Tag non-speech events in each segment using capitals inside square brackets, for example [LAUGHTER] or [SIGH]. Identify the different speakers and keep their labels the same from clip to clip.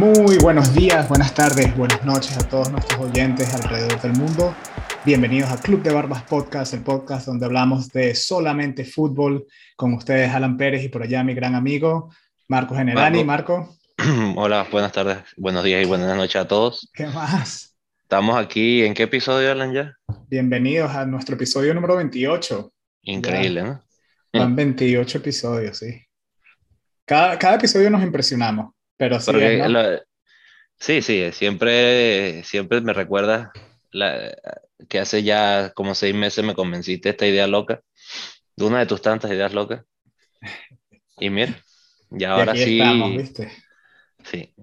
Speaker 1: Muy buenos días, buenas tardes, buenas noches a todos nuestros oyentes alrededor del mundo. Bienvenidos a Club de Barbas Podcast, el podcast donde hablamos de solamente fútbol. Con ustedes Alan Pérez y por allá mi gran amigo Marco Generani. Marco. [CLEARS THROAT]
Speaker 2: Hola, buenas tardes, buenos días y buenas noches a todos.
Speaker 1: ¿Qué más?
Speaker 2: Estamos aquí, ¿en qué episodio, Alan, ya?
Speaker 1: Bienvenidos a nuestro episodio número 28.
Speaker 2: Increíble, ¿no?
Speaker 1: Van 28 episodios, sí. Cada, cada episodio nos impresionamos, pero sí.
Speaker 2: sí, sí, siempre, siempre me recuerda la, que hace ya como seis meses me convenciste de esta idea loca, de una de tus tantas ideas locas. Y mira, ya ahora sí.
Speaker 1: Estamos, ¿viste?
Speaker 2: Sí.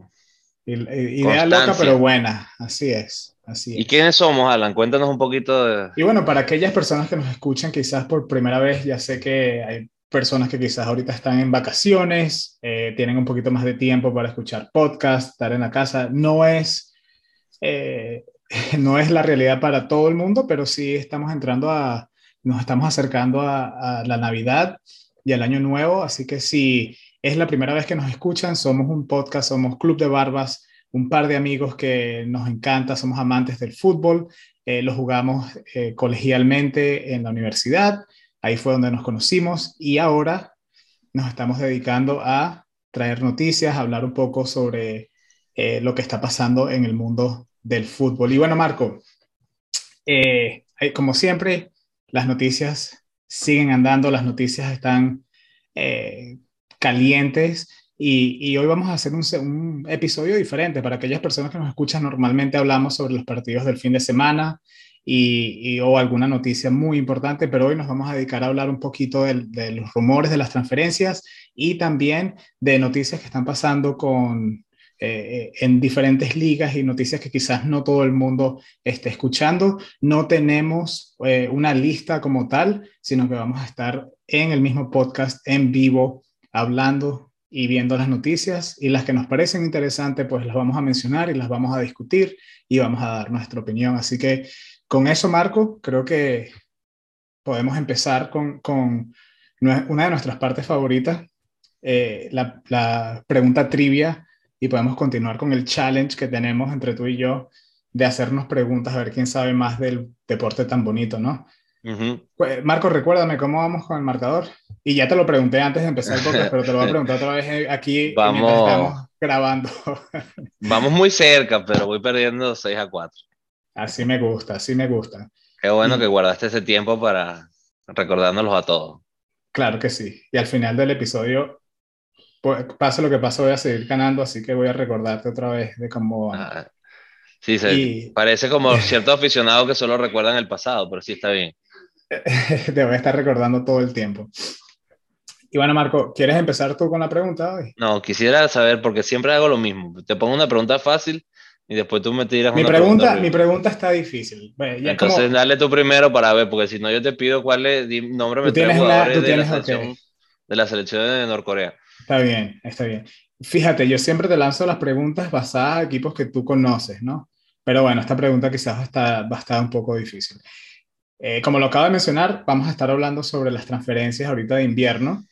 Speaker 1: Idea loca, pero buena, así es. Así
Speaker 2: ¿Y quiénes somos, Alan? Cuéntanos un poquito de...
Speaker 1: Y bueno, para aquellas personas que nos escuchan quizás por primera vez, ya sé que hay personas que quizás ahorita están en vacaciones, eh, tienen un poquito más de tiempo para escuchar podcast, estar en la casa. No es, eh, [LAUGHS] no es la realidad para todo el mundo, pero sí estamos entrando a, nos estamos acercando a, la Navidad y al Año Nuevo, así que si es la primera vez que nos escuchan, somos un podcast, somos Club de Barbas un par de amigos que nos encanta, somos amantes del fútbol, eh, lo jugamos colegialmente en la universidad, ahí fue donde nos conocimos y ahora nos estamos dedicando a traer noticias, hablar un poco sobre eh, lo que está pasando en el mundo del fútbol. Y bueno, Marco, como siempre, las noticias siguen andando, las noticias están calientes y, hoy vamos a hacer un, episodio diferente para aquellas personas que nos escuchan. Normalmente hablamos sobre los partidos del fin de semana y, o alguna noticia muy importante, pero hoy nos vamos a dedicar a hablar un poquito de, los rumores de las transferencias y también de noticias que están pasando con, eh, en diferentes ligas y noticias que quizás no todo el mundo esté escuchando. No tenemos eh, una lista como tal, sino que vamos a estar en el mismo podcast en vivo hablando y viendo las noticias y las que nos parecen interesantes, pues las vamos a mencionar y las vamos a discutir y vamos a dar nuestra opinión. Así que con eso, Marco, creo que podemos empezar con, con una de nuestras partes favoritas, eh, la, la pregunta trivia, y podemos continuar con el challenge que tenemos entre tú y yo de hacernos preguntas, a ver quién sabe más del deporte tan bonito, ¿no? Pues, Marco, recuérdame cómo vamos con el marcador. Y ya te lo pregunté antes de empezar el podcast, pero te lo voy a preguntar otra vez eh, aquí
Speaker 2: vamos,
Speaker 1: estamos grabando. [LAUGHS]
Speaker 2: vamos muy cerca, pero voy perdiendo 6 a 4.
Speaker 1: Así me gusta, así me gusta.
Speaker 2: Qué bueno que guardaste ese tiempo para recordándolos a todos.
Speaker 1: Claro que sí. Y al final del episodio, pues, pase lo que pase, voy a seguir ganando, así que voy a recordarte otra vez de cómo... Ah,
Speaker 2: sí, parece como [LAUGHS] cierto aficionado que solo recuerdan el pasado, pero sí está bien. [LAUGHS]
Speaker 1: Te voy a estar recordando todo el tiempo. Y bueno, Marco, ¿quieres empezar tú con la pregunta hoy?
Speaker 2: No, quisiera saber, porque siempre hago lo mismo. Te pongo una pregunta fácil y después tú me tiras
Speaker 1: mi
Speaker 2: una
Speaker 1: pregunta.
Speaker 2: pregunta
Speaker 1: mi pregunta está difícil.
Speaker 2: Entonces, dale tú primero para ver, porque si no, yo te pido cuál es, nombre me
Speaker 1: tienes jugadores de, la selección,
Speaker 2: de la selección de Norcorea.
Speaker 1: Está bien, está bien. Fíjate, yo siempre te lanzo las preguntas basadas a equipos que tú conoces, ¿no? Pero bueno, esta pregunta quizás está, va a estar un poco difícil. Eh, como lo acabo de mencionar, vamos a estar hablando sobre las transferencias ahorita de invierno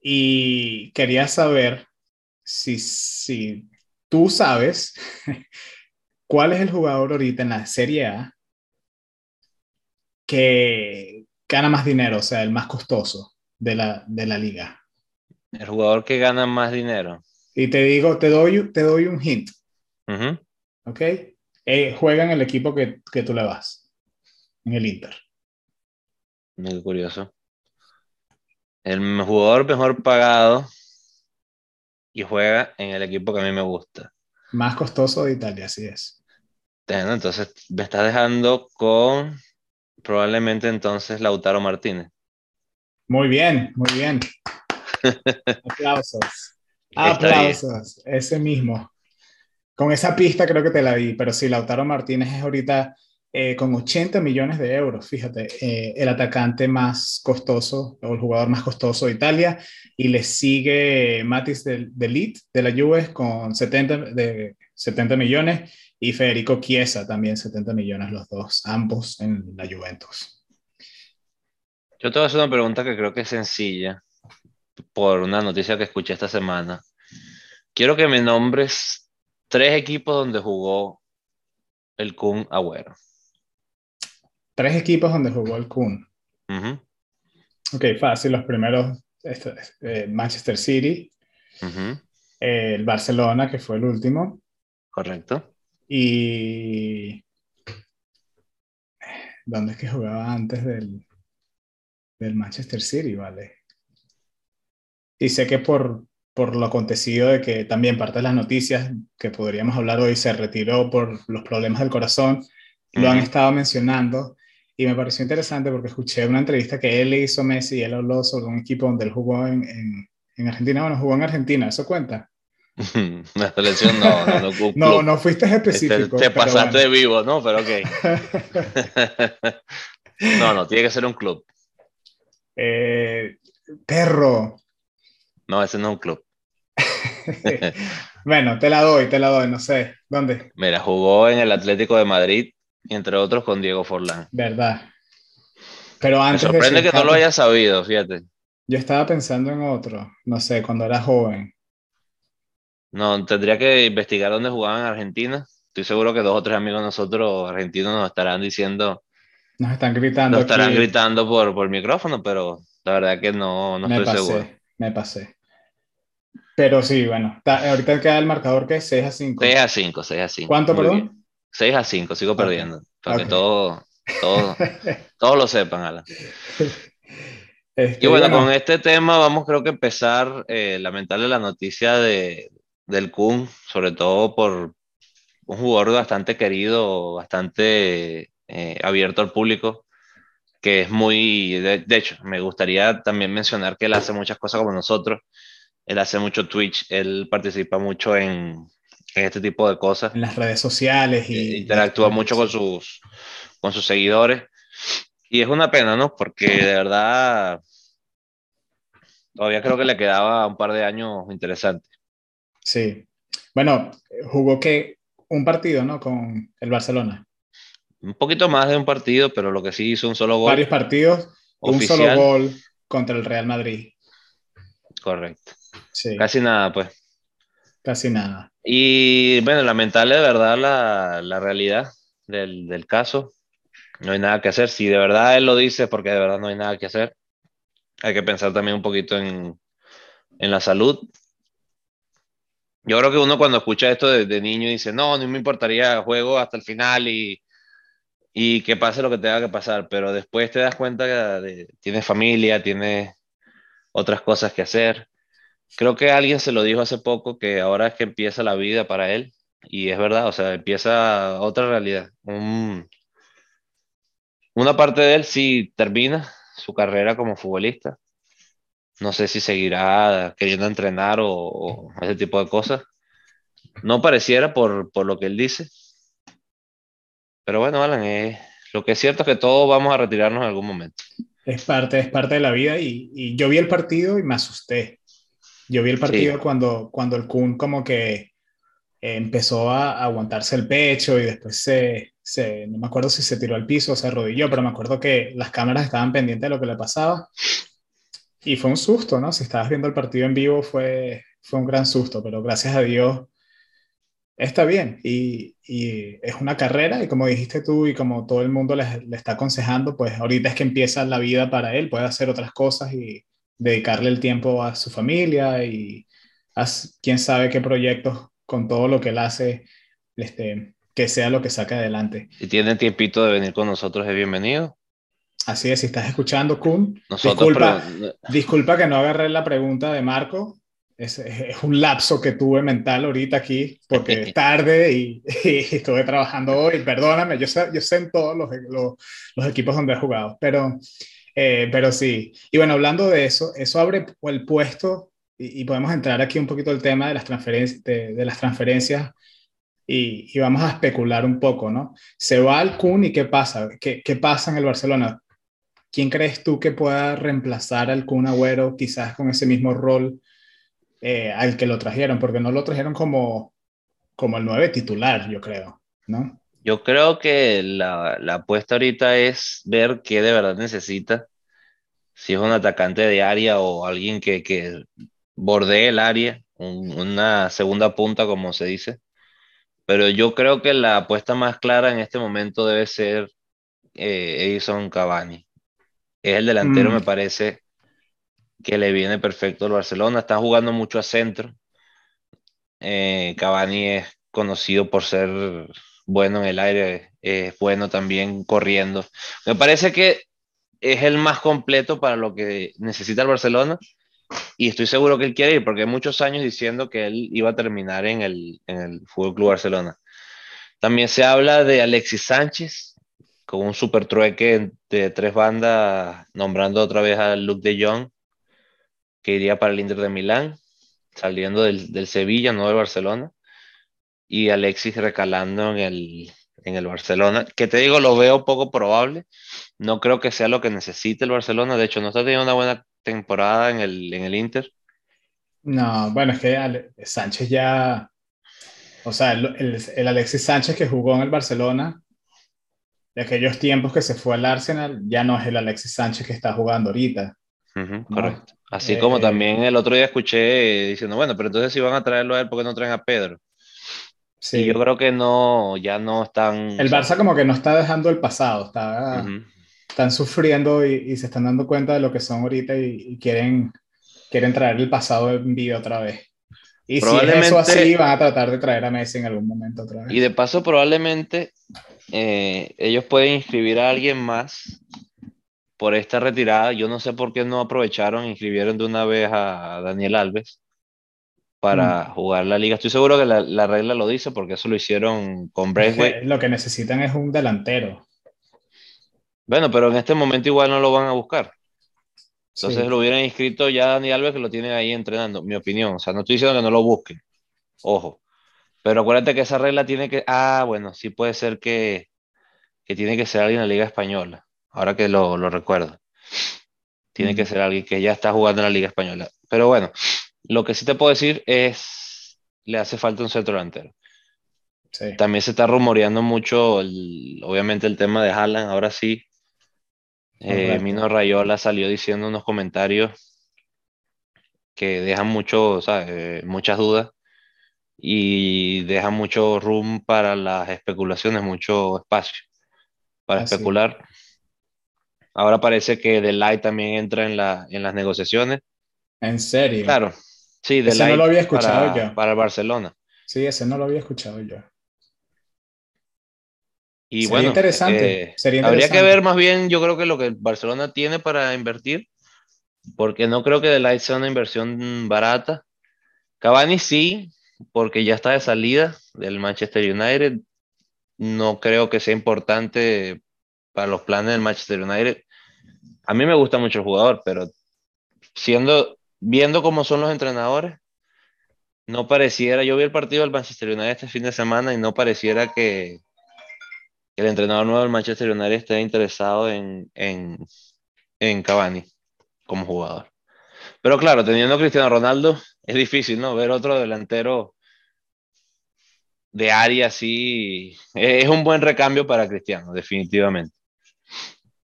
Speaker 1: y quería saber si, si tú sabes cuál es el jugador ahorita en la Serie A que gana más dinero, o sea, el más costoso de la, de la liga.
Speaker 2: El jugador que gana más dinero.
Speaker 1: Y te digo, te doy, te doy un hint. ¿Ok? Eh, juega en el equipo que, que tú le vas en el Inter.
Speaker 2: Muy curioso. El jugador mejor pagado y juega en el equipo que a mí me gusta.
Speaker 1: Más costoso de Italia, así es.
Speaker 2: Bueno, entonces me está dejando con probablemente entonces Lautaro Martínez.
Speaker 1: Muy bien, muy bien. [LAUGHS] Aplausos. Aplausos. Ese mismo. Con esa pista creo que te la di, pero sí, Lautaro Martínez es ahorita eh, con 80 millones de euros, fíjate, eh, el atacante más costoso o el jugador más costoso de Italia, y le sigue Matis de, de de la Juve con 70, de 70 millones y Federico Chiesa también 70 millones los dos, ambos en la Juventus.
Speaker 2: Yo te voy a hacer una pregunta que creo que es sencilla por una noticia que escuché esta semana. Quiero que me nombres tres equipos donde jugó el Kun Agüero.
Speaker 1: Tres equipos donde jugó el Kun.
Speaker 2: Ujú,
Speaker 1: Ok, fácil. Los primeros, esto, eh, Manchester City, eh, el Barcelona, que fue el último,
Speaker 2: Correcto.
Speaker 1: y... ¿Dónde es que jugaba antes del, del Manchester City, vale? Y sé que por, por lo acontecido de que también parte de las noticias que podríamos hablar hoy se retiró por los problemas del corazón, lo han estado mencionando y me pareció interesante porque escuché una entrevista que él hizo Messi y él habló sobre un equipo donde él jugó en, en, en Argentina. Bueno, jugó en Argentina, ¿eso cuenta? [LAUGHS]
Speaker 2: La selección no, no, no, un
Speaker 1: No,
Speaker 2: club.
Speaker 1: no fuiste
Speaker 2: Este,
Speaker 1: específico.
Speaker 2: te pasaste
Speaker 1: bueno.
Speaker 2: de vivo, ¿no? Pero ok. [LAUGHS] No, no, tiene que ser un club.
Speaker 1: Eh, perro.
Speaker 2: No, ese no es un club. [LAUGHS]
Speaker 1: bueno, te la doy, te la doy, no sé. ¿Dónde?
Speaker 2: Mira, jugó en el Atlético de Madrid, entre otros con Diego Forlán.
Speaker 1: Verdad. Pero
Speaker 2: Me
Speaker 1: antes de
Speaker 2: sorprende que no lo hayas sabido, fíjate.
Speaker 1: Yo estaba pensando en otro, no sé, cuando era joven.
Speaker 2: No, tendría que investigar dónde jugaban en Argentina. Estoy seguro que dos o tres amigos nosotros argentinos nos estarán diciendo,
Speaker 1: Nos están gritando
Speaker 2: nos estarán
Speaker 1: aquí.
Speaker 2: gritando por, por micrófono, pero la verdad que no, no
Speaker 1: me
Speaker 2: estoy
Speaker 1: pasé,
Speaker 2: seguro.
Speaker 1: me pasé. Pero sí, bueno, está- ahorita queda el marcador que es 6 a 5.
Speaker 2: 6 a 5, 6 a 5.
Speaker 1: ¿Cuánto,
Speaker 2: Muy
Speaker 1: perdón?
Speaker 2: bien. 6 a 5, sigo perdiendo. Para que todos todo, todos [LAUGHS] lo sepan, Alan.
Speaker 1: Este,
Speaker 2: Y bueno,
Speaker 1: bueno,
Speaker 2: con este tema vamos creo que empezar, eh, lamentable la noticia de, del Kun, sobre todo por un jugador bastante querido, bastante eh, abierto al público, que es muy, de, de hecho, me gustaría también mencionar que él hace muchas cosas como nosotros, él hace mucho Twitch, él participa mucho en, en este tipo de cosas,
Speaker 1: en las redes sociales y...
Speaker 2: eh, interactúa mucho con sus, con sus seguidores. Y es una pena, ¿no? Porque de verdad todavía creo que le quedaba un par de años interesantes.
Speaker 1: Sí. Bueno, jugó que un partido, ¿no? Con el Barcelona.
Speaker 2: Un poquito más de un partido, pero lo que sí hizo un solo gol.
Speaker 1: Varios partidos, un solo gol contra el Real Madrid.
Speaker 2: Correcto.
Speaker 1: Sí, Casi
Speaker 2: nada, pues.
Speaker 1: Nada.
Speaker 2: Y bueno, lamentable de verdad la, la realidad del, del caso. No hay nada que hacer. Si de verdad él lo dice, porque de verdad no hay nada que hacer. Hay que pensar también un poquito en, en la salud. Yo creo que uno cuando escucha esto de, niño dice, no, no me importaría, juego hasta el final y, y que pase lo que tenga que pasar, pero después te das cuenta que de- tienes familia, tienes otras cosas que hacer. Creo que alguien se lo dijo hace poco que ahora es que empieza la vida para él y es verdad, o sea, empieza otra realidad. Un- una parte de él sí termina su carrera como futbolista. No sé si seguirá queriendo entrenar o, o ese tipo de cosas. No pareciera por, por lo que él dice. Pero bueno, Alan, eh, lo que es cierto es que todos vamos a retirarnos en algún momento.
Speaker 1: Es parte, es parte de la vida y, y yo vi el partido y me asusté. Yo vi el partido
Speaker 2: Sí.
Speaker 1: cuando, cuando el Kun como que eh, empezó a aguantarse el pecho y después se, se, no me acuerdo si se tiró al piso o se arrodilló, pero me acuerdo que las cámaras estaban pendientes de lo que le pasaba. Y fue un susto, ¿no? Si estabas viendo el partido en vivo fue, fue un gran susto, pero gracias a Dios está bien. Y, y es una carrera y como dijiste tú y como todo el mundo le, le está aconsejando, pues ahorita es que empieza la vida para él, puede hacer otras cosas y dedicarle el tiempo a su familia y a quién sabe qué proyectos con todo lo que él hace, este, que sea lo que saque adelante.
Speaker 2: Si tienen tiempito de venir con nosotros, es bienvenido.
Speaker 1: Así es, si estás escuchando, Kun,
Speaker 2: Nosotros,
Speaker 1: disculpa,
Speaker 2: pero-
Speaker 1: disculpa que no agarré la pregunta de Marco. Es, es un lapso que tuve mental ahorita aquí porque es [LAUGHS] tarde y, y estuve trabajando hoy. Perdóname, yo sé, yo sé en todos los, los, los equipos donde he jugado, pero, eh, pero sí. Y bueno, hablando de eso, eso abre el puesto y, y podemos entrar aquí un poquito el tema de las, transferencias de, de las transferencias y, y, vamos a especular un poco, ¿no? Se va al Kun y ¿qué pasa? ¿Qué, ¿Qué pasa en el Barcelona? ¿Quién crees tú que pueda reemplazar al Kun Agüero quizás con ese mismo rol eh, al que lo trajeron? Porque no lo trajeron como, como el 9 titular, yo creo, ¿no?
Speaker 2: Yo creo que la, la apuesta ahorita es ver qué de verdad necesita. Si es un atacante de área o alguien que, que bordee el área, un, una segunda punta, como se dice. pero yo creo que la apuesta más clara en este momento debe ser eh, Edison Cavani. Es el delantero, mm. me parece, que le viene perfecto al Barcelona. Está jugando mucho a centro. Eh, Cavani es conocido por ser bueno en el aire, es bueno también corriendo. Me parece que es el más completo para lo que necesita el Barcelona y estoy seguro que él quiere ir porque muchos años diciendo que él iba a terminar en el, en el Fútbol Club Barcelona. También se habla de Alexis Sánchez con un super trueque de tres bandas, nombrando otra vez a Luke de Jong, que iría para el Inter de Milán, saliendo del, del Sevilla, no del Barcelona y Alexis recalando en el, en el Barcelona, que te digo, lo veo poco probable. No creo que sea lo que necesite el Barcelona. De hecho, no está teniendo una buena temporada en el, en el Inter.
Speaker 1: No, bueno, es que Sánchez ya. O sea, el, el, Alexis Sánchez que jugó en el Barcelona, de aquellos tiempos que se fue al Arsenal, ya no es el Alexis Sánchez que está jugando ahorita.
Speaker 2: correcto. Así como eh, también el otro día escuché diciendo, bueno, pero entonces si van a traerlo a él, ¿por qué no traen a Pedro? Sí. yo creo que no, ya no están.
Speaker 1: El Barça como que no está dejando el pasado, está, están sufriendo y, se están dando cuenta de lo que son ahorita y, quieren, quieren traer el pasado en vida otra vez. Y si es eso así, van a tratar de traer a Messi en algún momento otra vez.
Speaker 2: Y de paso, probablemente eh, ellos pueden inscribir a alguien más por esta retirada. Yo no sé por qué no aprovecharon e inscribieron de una vez a Daniel Alves para mm. jugar la liga. Estoy seguro que la, regla lo dice porque eso lo hicieron con Braithwaite.
Speaker 1: Lo que necesitan es un delantero.
Speaker 2: Bueno, pero en este momento igual no lo van a buscar. Entonces lo hubieran inscrito ya Dani Alves que lo tiene ahí entrenando, mi opinión. O sea, no estoy diciendo que no lo busquen. Ojo. Pero acuérdate que esa regla tiene que. Ah, bueno, sí puede ser que, que tiene que ser alguien en la Liga Española. Ahora que lo, lo recuerdo. Tiene que mm. ser alguien que ya está jugando en la Liga Española. Pero bueno, lo que sí te puedo decir es, le hace falta un centro delantero. También se está rumoreando mucho, obviamente, el tema de Haaland. Ahora sí, eh, Mino Rayola salió diciendo unos comentarios que dejan mucho, eh, muchas dudas y dejan mucho room para las especulaciones, mucho espacio para especular. Ahora parece que Light también entra en, la, en las negociaciones.
Speaker 1: ¿En serio?
Speaker 2: Claro, Sí, de
Speaker 1: ese no lo había escuchado para,
Speaker 2: Para Barcelona.
Speaker 1: Sí, ese no lo había escuchado yo.
Speaker 2: Y sería bueno,
Speaker 1: interesante.
Speaker 2: Eh, sería Habría que ver más bien, yo creo que lo que Barcelona tiene para invertir, porque no creo que de Light sea una inversión barata. Cavani sí, porque ya está de salida del Manchester United. No creo que sea importante para los planes del Manchester United. A mí me gusta mucho el jugador, pero siendo viendo cómo son los entrenadores, no pareciera, yo vi el partido del Manchester United este fin de semana y no pareciera que, el entrenador nuevo del Manchester United esté interesado en, en, en Cavani como jugador. Pero claro, teniendo a Cristiano Ronaldo, es difícil, ¿no? Ver otro delantero de área así. Es un buen recambio para Cristiano, definitivamente.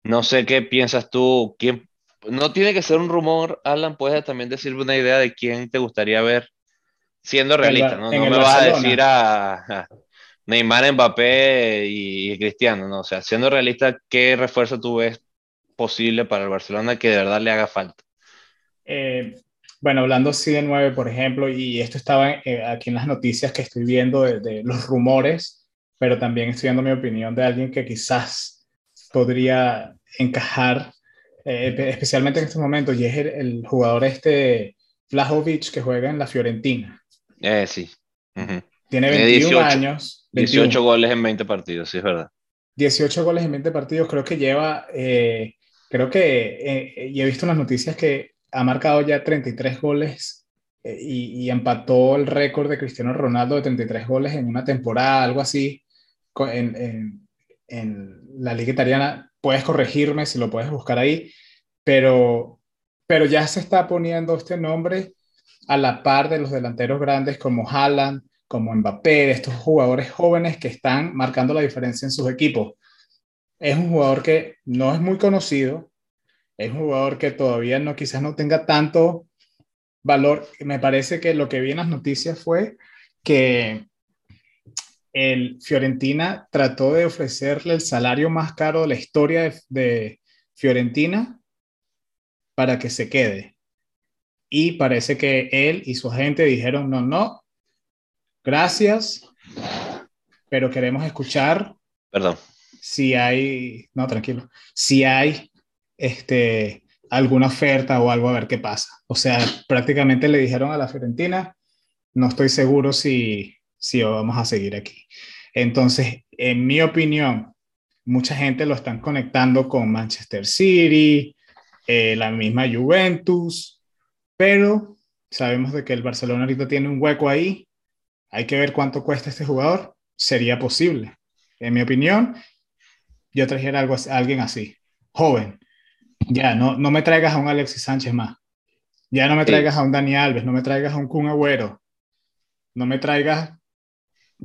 Speaker 2: No sé qué piensas tú, quién no tiene que ser un rumor, Alan, puedes también decirme una idea de quién te gustaría ver siendo realista, ¿no? No me vas a decir a, Neymar, Mbappé y, Cristiano, ¿no? O sea, siendo realista, ¿qué refuerzo tú ves posible para el Barcelona que de verdad le haga falta?
Speaker 1: Eh, bueno, hablando así de nueve, por ejemplo, y esto estaba eh, aquí en las noticias que estoy viendo de, de los rumores, pero también estoy dando mi opinión de alguien que quizás podría encajar eh, especialmente en estos momentos, y es el, jugador este Vlahovic que juega en la Fiorentina.
Speaker 2: Eh, sí.
Speaker 1: Tiene 21 años.
Speaker 2: 18 goles en 20 partidos, sí, es verdad.
Speaker 1: 18 goles en 20 partidos, creo que lleva, eh, creo que, y he visto unas noticias que ha marcado ya 33 goles y, y, empató el récord de Cristiano Ronaldo de 33 goles en una temporada, algo así, en, en, en la liga italiana puedes corregirme si lo puedes buscar ahí, pero, pero ya se está poniendo este nombre a la par de los delanteros grandes como Haaland, como Mbappé, estos jugadores jóvenes que están marcando la diferencia en sus equipos. Es un jugador que no es muy conocido, es un jugador que todavía no, quizás no tenga tanto valor. Me parece que lo que vi en las noticias fue que el Fiorentina trató de ofrecerle el salario más caro de la historia de, de Fiorentina para que se quede. Y parece que él y su agente dijeron, no, no, gracias, pero queremos escuchar.
Speaker 2: Perdón.
Speaker 1: Si hay, no, tranquilo, si hay este, alguna oferta o algo a ver qué pasa. O sea, prácticamente le dijeron a la Fiorentina, no estoy seguro si, si vamos a seguir aquí. Entonces, en mi opinión, mucha gente lo están conectando con Manchester City, eh, la misma Juventus, pero sabemos de que el Barcelona ahorita tiene un hueco ahí. Hay que ver cuánto cuesta este jugador. Sería posible. En mi opinión, yo trajera algo, a alguien así, joven, ya, no, no me traigas a un Alexis Sánchez más. Ya no me traigas a un Dani Alves, no me traigas a un Kun Agüero. No me traigas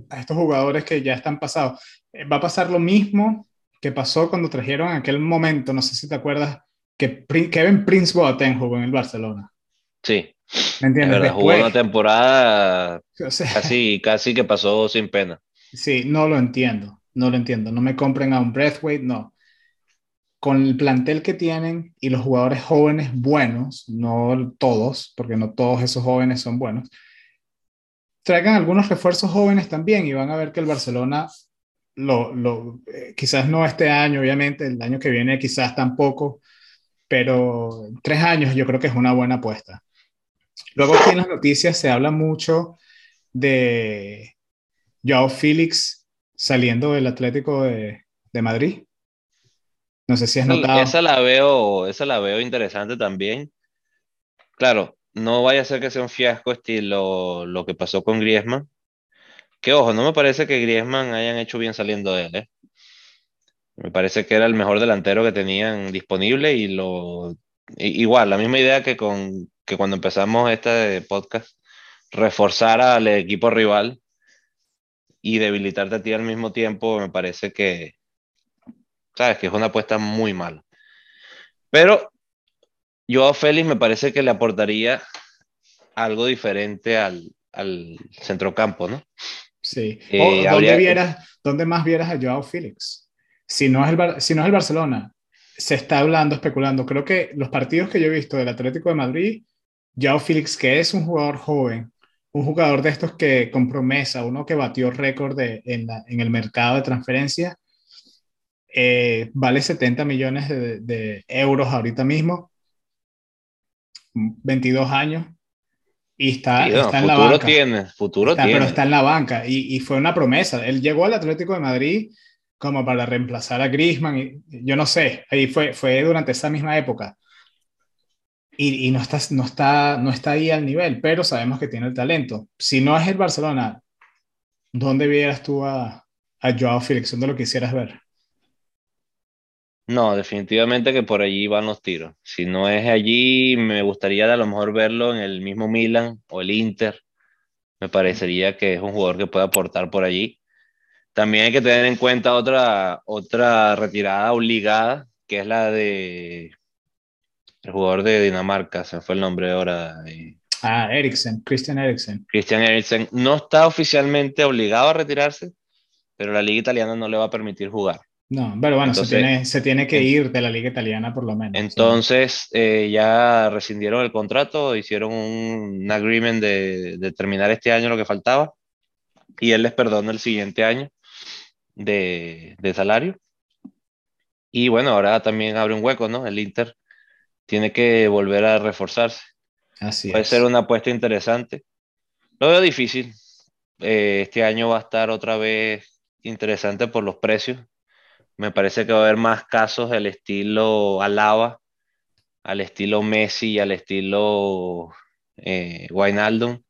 Speaker 1: a estos jugadores que ya están pasados. Eh, va a pasar lo mismo que pasó cuando trajeron en aquel momento, no sé si te acuerdas, que Kevin Prince Boateng jugó en el Barcelona.
Speaker 2: Sí. ¿Me entiendes? jugó una temporada [LAUGHS] casi, casi que pasó sin pena.
Speaker 1: Sí, no lo entiendo, no lo entiendo. No me compren a un Breathwaite, no con el plantel que tienen y los jugadores jóvenes buenos, no todos, porque no todos esos jóvenes son buenos, traigan algunos refuerzos jóvenes también y van a ver que el Barcelona, lo, lo, eh, quizás no este año, obviamente, el año que viene quizás tampoco, pero tres años yo creo que es una buena apuesta. Luego aquí en las noticias se habla mucho de Joao Félix saliendo del Atlético de, de Madrid no sé si has notado.
Speaker 2: Esa la veo, esa la veo interesante también. Claro, no vaya a ser que sea un fiasco estilo lo que pasó con Griezmann. Que ojo, no me parece que Griezmann hayan hecho bien saliendo de él. ¿eh? Me parece que era el mejor delantero que tenían disponible y lo igual, la misma idea que con que cuando empezamos este podcast, reforzar al equipo rival y debilitarte a ti al mismo tiempo, me parece que, Sabes que es una apuesta muy mala. Pero yo a Félix me parece que le aportaría algo diferente al, al centrocampo, ¿no?
Speaker 1: Sí. Eh, ¿dónde, vieras, ¿Dónde más vieras a Joao Félix? Si no, es el, si no es el Barcelona, se está hablando, especulando. Creo que los partidos que yo he visto del Atlético de Madrid, Joao Félix, que es un jugador joven, un jugador de estos que con promesa, uno que batió récord en, en, el mercado de transferencia, eh, vale 70 millones de, euros ahorita mismo, 22 años, y está, está en la banca.
Speaker 2: Tiene, futuro
Speaker 1: está,
Speaker 2: tiene.
Speaker 1: Pero está en la banca, y, y, fue una promesa. Él llegó al Atlético de Madrid como para reemplazar a Griezmann, y, yo no sé, ahí fue, fue durante esa misma época. Y, y, no, está, no, está, no está ahí al nivel, pero sabemos que tiene el talento. Si no es el Barcelona, ¿dónde vieras tú a, a Joao Félix? ¿Dónde lo quisieras ver?
Speaker 2: No, definitivamente que por allí van los tiros. Si no es allí, me gustaría a lo mejor verlo en el mismo Milan o el Inter. Me parecería que es un jugador que puede aportar por allí. También hay que tener en cuenta otra, otra retirada obligada, que es la de el jugador de Dinamarca, se fue el nombre ahora.
Speaker 1: Ah, Eriksen, Christian Eriksen.
Speaker 2: Christian Eriksen no está oficialmente obligado a retirarse, pero la liga italiana no le va a permitir jugar.
Speaker 1: No, pero bueno, se, tiene, se tiene que ir de la liga italiana por lo menos.
Speaker 2: Entonces eh, ya rescindieron el contrato, hicieron un, agreement de, terminar este año lo que faltaba y él les perdona el siguiente año de, salario. Y bueno, ahora también abre un hueco, ¿no? El Inter tiene que volver a reforzarse.
Speaker 1: Así
Speaker 2: Puede ser una apuesta interesante. Lo veo difícil. Eh, este año va a estar otra vez interesante por los precios me parece que va a haber más casos del estilo Alaba, al estilo Messi y al estilo eh, Wijnaldum,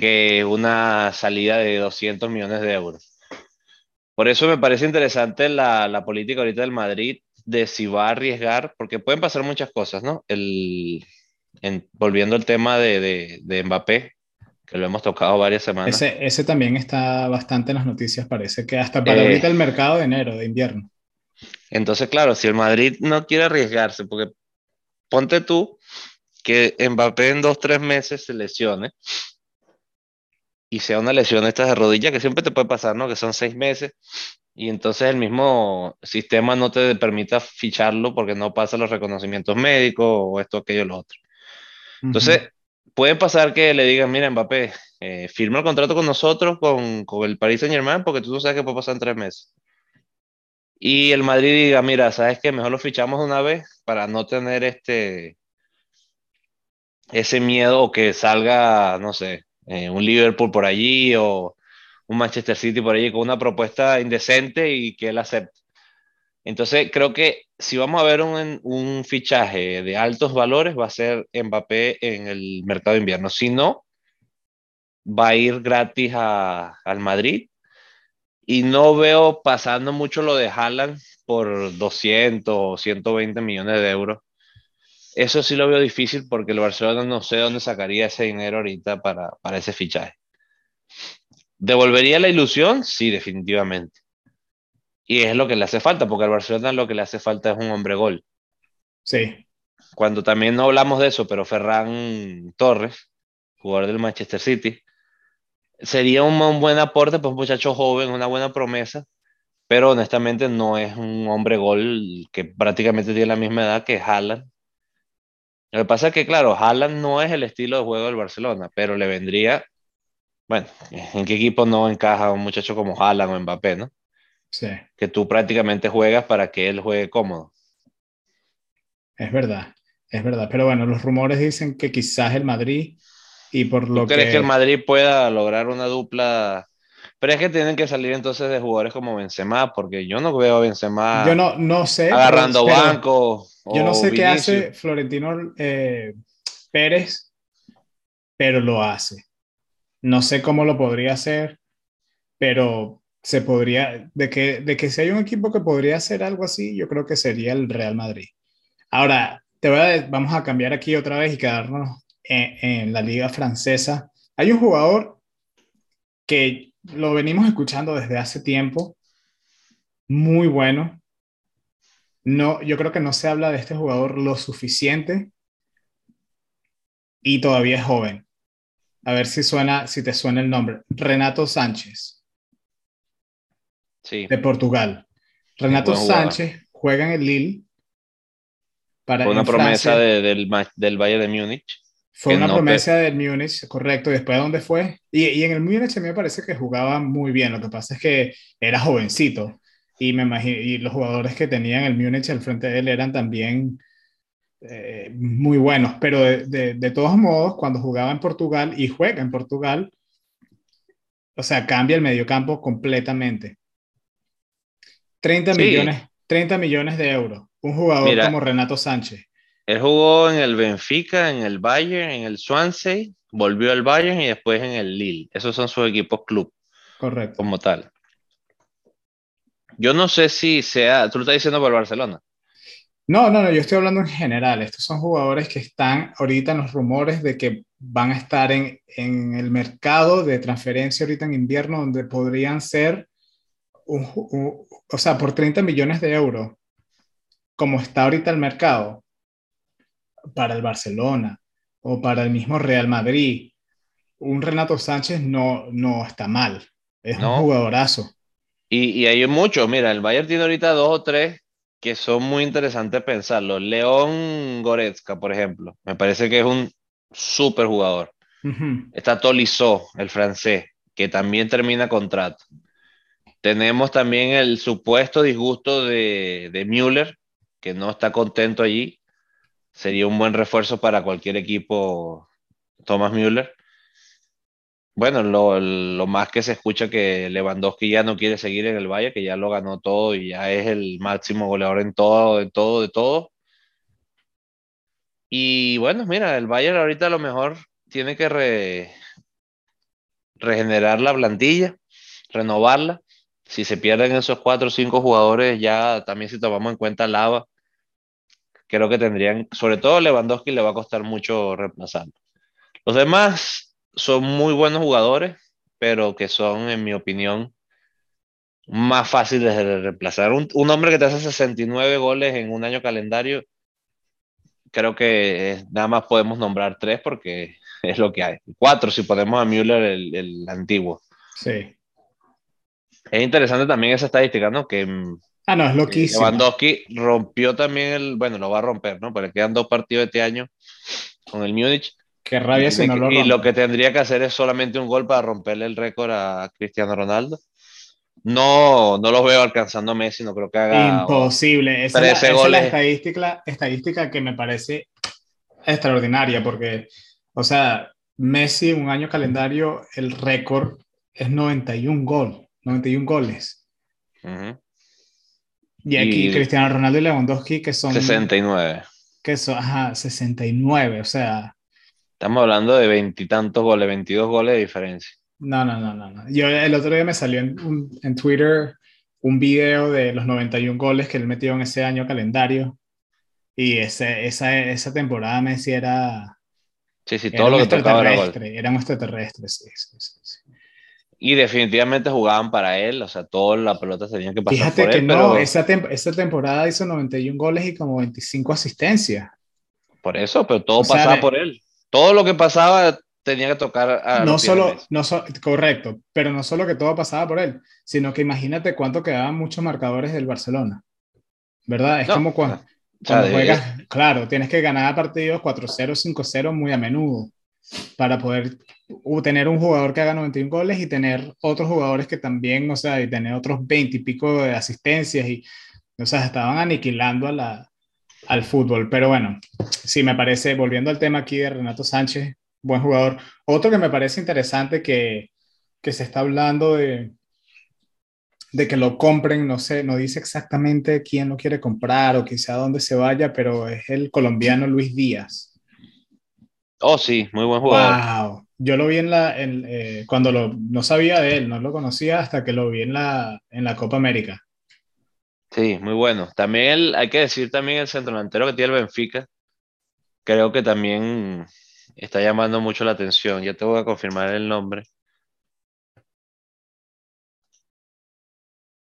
Speaker 2: que una salida de 200 millones de euros. Por eso me parece interesante la, política ahorita del Madrid de si va a arriesgar, porque pueden pasar muchas cosas, ¿no? El, volviendo al tema de, de, Mbappé, que lo hemos tocado varias semanas.
Speaker 1: Ese, ese, también está bastante en las noticias, parece que hasta para ahorita el mercado de enero, de invierno.
Speaker 2: Entonces, claro, si el Madrid no quiere arriesgarse, porque ponte tú que Mbappé en dos, tres meses se lesione y sea una lesión estas de rodilla, que siempre te puede pasar, ¿no? Que son seis meses, y entonces el mismo sistema no te permita ficharlo porque no pasa los reconocimientos médicos o esto, aquello, lo otro. Entonces, puede pasar que le digan, mira, Mbappé, eh, firma el contrato con nosotros, con, con el Paris Saint Germain, porque tú no sabes qué puede pasar en tres meses. Y el Madrid diga, mira, ¿sabes qué? Mejor lo fichamos una vez para no tener este ese miedo que salga, no sé, eh, un Liverpool por allí o un Manchester City por allí con una propuesta indecente y que él acepte. Entonces, creo que si vamos a ver un, un, fichaje de altos valores, va a ser Mbappé en el mercado de invierno. Si no, va a ir gratis a, al Madrid. Y no veo pasando mucho lo de Haaland por 200 o 120 millones de euros. Eso sí lo veo difícil porque el Barcelona no sé dónde sacaría ese dinero ahorita para, para ese fichaje. ¿Devolvería la ilusión? Sí, definitivamente. Y es lo que le hace falta, porque al Barcelona lo que le hace falta es un hombre gol.
Speaker 1: Sí.
Speaker 2: Cuando también no hablamos de eso, pero Ferran Torres, jugador del Manchester City, sería un, un buen aporte para un muchacho joven, una buena promesa, pero honestamente no es un hombre gol que prácticamente tiene la misma edad que Haaland. Lo que pasa es que, claro, Haaland no es el estilo de juego del Barcelona, pero le vendría, bueno, ¿en qué equipo no encaja un muchacho como Haaland o Mbappé, no? Que tú prácticamente juegas para que él juegue cómodo.
Speaker 1: Es verdad, es verdad. Pero bueno, los rumores dicen que quizás el Madrid y por lo
Speaker 2: ¿Tú crees que... el Madrid pueda lograr una dupla? Pero es que tienen que salir entonces de jugadores como Benzema, porque yo no veo a Benzema
Speaker 1: yo no, no sé,
Speaker 2: agarrando banco.
Speaker 1: Yo no sé qué hace Florentino eh, Pérez, pero lo hace. No sé cómo lo podría hacer, pero se podría, de que, de que si hay un equipo que podría hacer algo así, yo creo que sería el Real Madrid. Ahora, te voy a, vamos a cambiar aquí otra vez y quedarnos en, en la liga francesa. Hay un jugador que lo venimos escuchando desde hace tiempo, muy bueno. No, yo creo que no se habla de este jugador lo suficiente y todavía es joven. A ver si suena, si te suena el nombre. Renato Sánchez de Portugal. Renato Sánchez juega en el Lille.
Speaker 2: Para, una promesa del, del Bayern de Múnich.
Speaker 1: Fue una promesa del Múnich, correcto. ¿Y después dónde fue? Y, y, en el Múnich a mí me parece que jugaba muy bien. Lo que pasa es que era jovencito. Y, me imagino, y los jugadores que tenían el Múnich al frente de él eran también eh, muy buenos. Pero de, de, de, todos modos, cuando jugaba en Portugal y juega en Portugal, o sea, cambia el mediocampo completamente. 30 millones, 30 millones de euros. Un jugador como Renato Sánchez.
Speaker 2: Él jugó en el Benfica, en el Bayern, en el Swansea, volvió al Bayern y después en el Lille. Esos son sus equipos club.
Speaker 1: Correcto.
Speaker 2: Como tal. Yo no sé si sea, tú lo estás diciendo por Barcelona.
Speaker 1: No, no, no, yo estoy hablando en general. Estos son jugadores que están ahorita en los rumores de que van a estar en, en el mercado de transferencia ahorita en invierno, donde podrían ser o sea, por 30 millones de euros, como está ahorita el mercado, para el Barcelona o para el mismo Real Madrid, un Renato Sánchez no, no está mal. Es un jugadorazo.
Speaker 2: Y, y hay muchos. Mira, el Bayern tiene ahorita dos o tres que son muy interesantes pensarlo. León Goretzka, por ejemplo. Me parece que es un súper jugador. Está Tolisso, el francés, que también termina contrato. Tenemos también el supuesto disgusto de, de Müller, que no está contento allí. Sería un buen refuerzo para cualquier equipo, Thomas Müller. Bueno, lo, más que se escucha que Lewandowski ya no quiere seguir en el Valle, que ya lo ganó todo y ya es el máximo goleador en todo, de todo, de todo. Y bueno, mira, el Bayern ahorita a lo mejor tiene que re, regenerar la plantilla, renovarla si se pierden esos cuatro o cinco jugadores, ya también si tomamos en cuenta Lava, creo que tendrían, sobre todo Lewandowski le va a costar mucho reemplazarlo. Los demás son muy buenos jugadores, pero que son, en mi opinión, más fáciles de reemplazar. Un, un hombre que te hace 69 goles en un año calendario, creo que nada más podemos nombrar tres porque [LAUGHS] es lo que hay. Cuatro si ponemos a Müller el, el antiguo.
Speaker 1: Sí.
Speaker 2: Es interesante también esa estadística, ¿no? Que
Speaker 1: Ah, no, es loquísimo.
Speaker 2: Lewandowski rompió también el, bueno, lo va a romper, ¿no? Porque quedan dos partidos este año con el Múnich.
Speaker 1: Qué rabia
Speaker 2: y,
Speaker 1: si no lo
Speaker 2: y
Speaker 1: rompe.
Speaker 2: lo que tendría que hacer es solamente un gol para romperle el récord a Cristiano Ronaldo. No, no los veo alcanzando a Messi, no creo que haga.
Speaker 1: Imposible. Esa, es la,
Speaker 2: 13
Speaker 1: esa es la estadística, estadística que me parece extraordinaria, porque, o sea, Messi, un año calendario, el récord es 91 gol, 91 goles.
Speaker 2: Ujú.
Speaker 1: Y aquí
Speaker 2: Y-
Speaker 1: Cristiano Ronaldo y Lewandowski, que son,
Speaker 2: 69.
Speaker 1: que son ajá, 69, o sea,
Speaker 2: Estamos hablando de veintitantos goles, 22 goles de diferencia.
Speaker 1: no, no, no, no. no. Yo el otro día me salió en, un- en Twitter un video de los 91 goles que él metió en ese año calendario. Y ese, esa, esa temporada Messi era,
Speaker 2: Sí, sí, todo lo que tocaba era gol.
Speaker 1: era un extraterrestre, sí, sí, sí, sí.
Speaker 2: Y definitivamente jugaban para él, o sea, todas las pelotas tenían que pasar
Speaker 1: Fíjate
Speaker 2: por
Speaker 1: que
Speaker 2: él,
Speaker 1: no,
Speaker 2: pero
Speaker 1: esa, tem- esa temporada hizo 91 goles y como 25 asistencias.
Speaker 2: por eso, pero todo
Speaker 1: O
Speaker 2: pasaba por él. Todo lo que pasaba tenía que tocar a
Speaker 1: no solo, no so- correcto, pero no solo que todo pasaba por él, sino que imagínate cuánto quedaban muchos marcadores del Barcelona. ¿Verdad? Es
Speaker 2: No,
Speaker 1: como cuando,
Speaker 2: o sea,
Speaker 1: cuando juegas, claro, tienes que ganar partidos 4-0, 5-0 muy a menudo para poder tener un jugador que haga 91 goles y tener otros jugadores que también, o sea, y tener otros 20 y pico de asistencias y, o sea, estaban aniquilando a la, al fútbol. Pero bueno, sí, me parece, volviendo al tema aquí de Renato Sánchez, buen jugador. Otro que me parece interesante que, que se está hablando de, de que lo compren, no sé, no dice exactamente quién lo quiere comprar o quizá dónde se vaya, pero es el colombiano Luis Díaz.
Speaker 2: Oh, sí, muy buen jugador.
Speaker 1: Wow, yo lo vi en la, en, eh, cuando lo, no sabía de él, no lo conocía hasta que lo vi en la, en la Copa América.
Speaker 2: Sí, muy bueno. También el- hay que decir también el centro delantero que tiene el Benfica. Creo que también está llamando mucho la atención. Ya te voy a confirmar el nombre.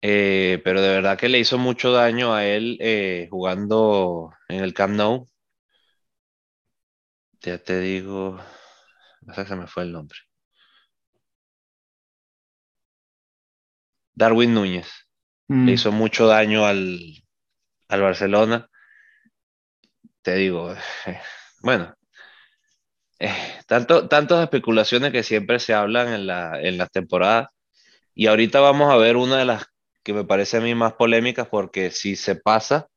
Speaker 2: Eh, pero de verdad que le hizo mucho daño a él eh, jugando en el Camp Nou. Ya te digo, no sé se me fue el nombre. Darwin Núñez
Speaker 1: Mm,
Speaker 2: le hizo mucho daño al, al Barcelona. Te digo, eh, [LAUGHS] bueno, eh, tanto, tantas especulaciones que siempre se hablan en la, en las temporadas. Y ahorita vamos a ver una de las que me parece a mí más polémicas, porque si se pasa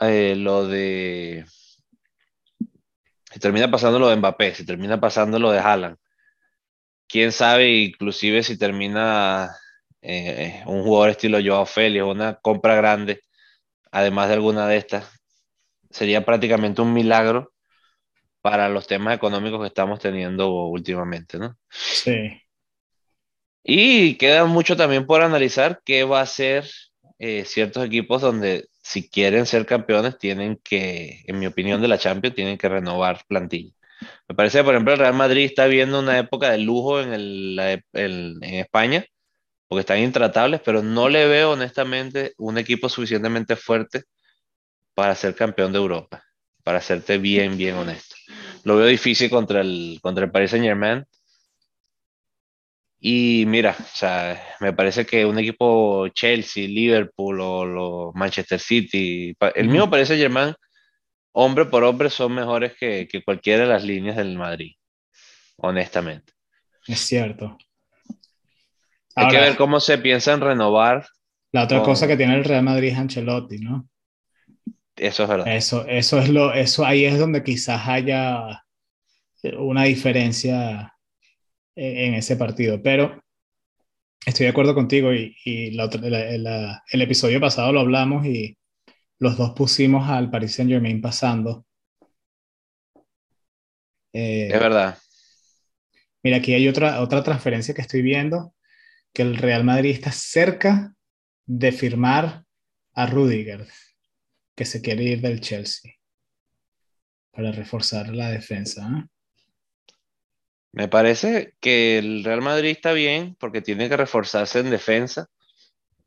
Speaker 2: eh, lo de. Si termina pasando lo de Mbappé, si termina pasando lo de Haaland, quién sabe, inclusive si termina eh, un jugador estilo Joao Félix, una compra grande, además de alguna de estas, sería prácticamente un milagro para los temas económicos que estamos teniendo últimamente, ¿no?
Speaker 1: sí,
Speaker 2: Y queda mucho también por analizar qué va a hacer eh, ciertos equipos donde si quieren ser campeones tienen que, en mi opinión de la Champions, tienen que renovar plantilla. Me parece que, por ejemplo, el Real Madrid está viendo una época de lujo en, la- el- en España, porque están intratables, pero no le veo honestamente un equipo suficientemente fuerte para ser campeón de Europa, para serte bien, bien honesto. Lo veo difícil contra el, contra el Paris Saint Germain. Y mira, o sea, me parece que un equipo Chelsea, Liverpool o, lo Manchester City, el Paris Saint Germain, hombre por hombre, son mejores que, que cualquiera de las líneas del Madrid, honestamente.
Speaker 1: es cierto.
Speaker 2: Hay que ver cómo se piensa en renovar,
Speaker 1: la otra
Speaker 2: con-
Speaker 1: cosa que tiene el Real Madrid es Ancelotti, ¿no?
Speaker 2: eso es verdad.
Speaker 1: Eso, eso es lo, eso ahí es donde quizás haya una diferencia en, ese partido. Pero estoy de acuerdo contigo y, y la otra- la- la- el episodio pasado lo hablamos y los dos pusimos al Paris Saint Germain pasando. Eh,
Speaker 2: Es verdad.
Speaker 1: mira, aquí hay otra, otra transferencia que estoy viendo, que el Real Madrid está cerca de firmar a Rudiger, que se quiere ir del Chelsea para reforzar la defensa. ¿eh?
Speaker 2: Me parece que el Real Madrid está bien porque tiene que reforzarse en defensa.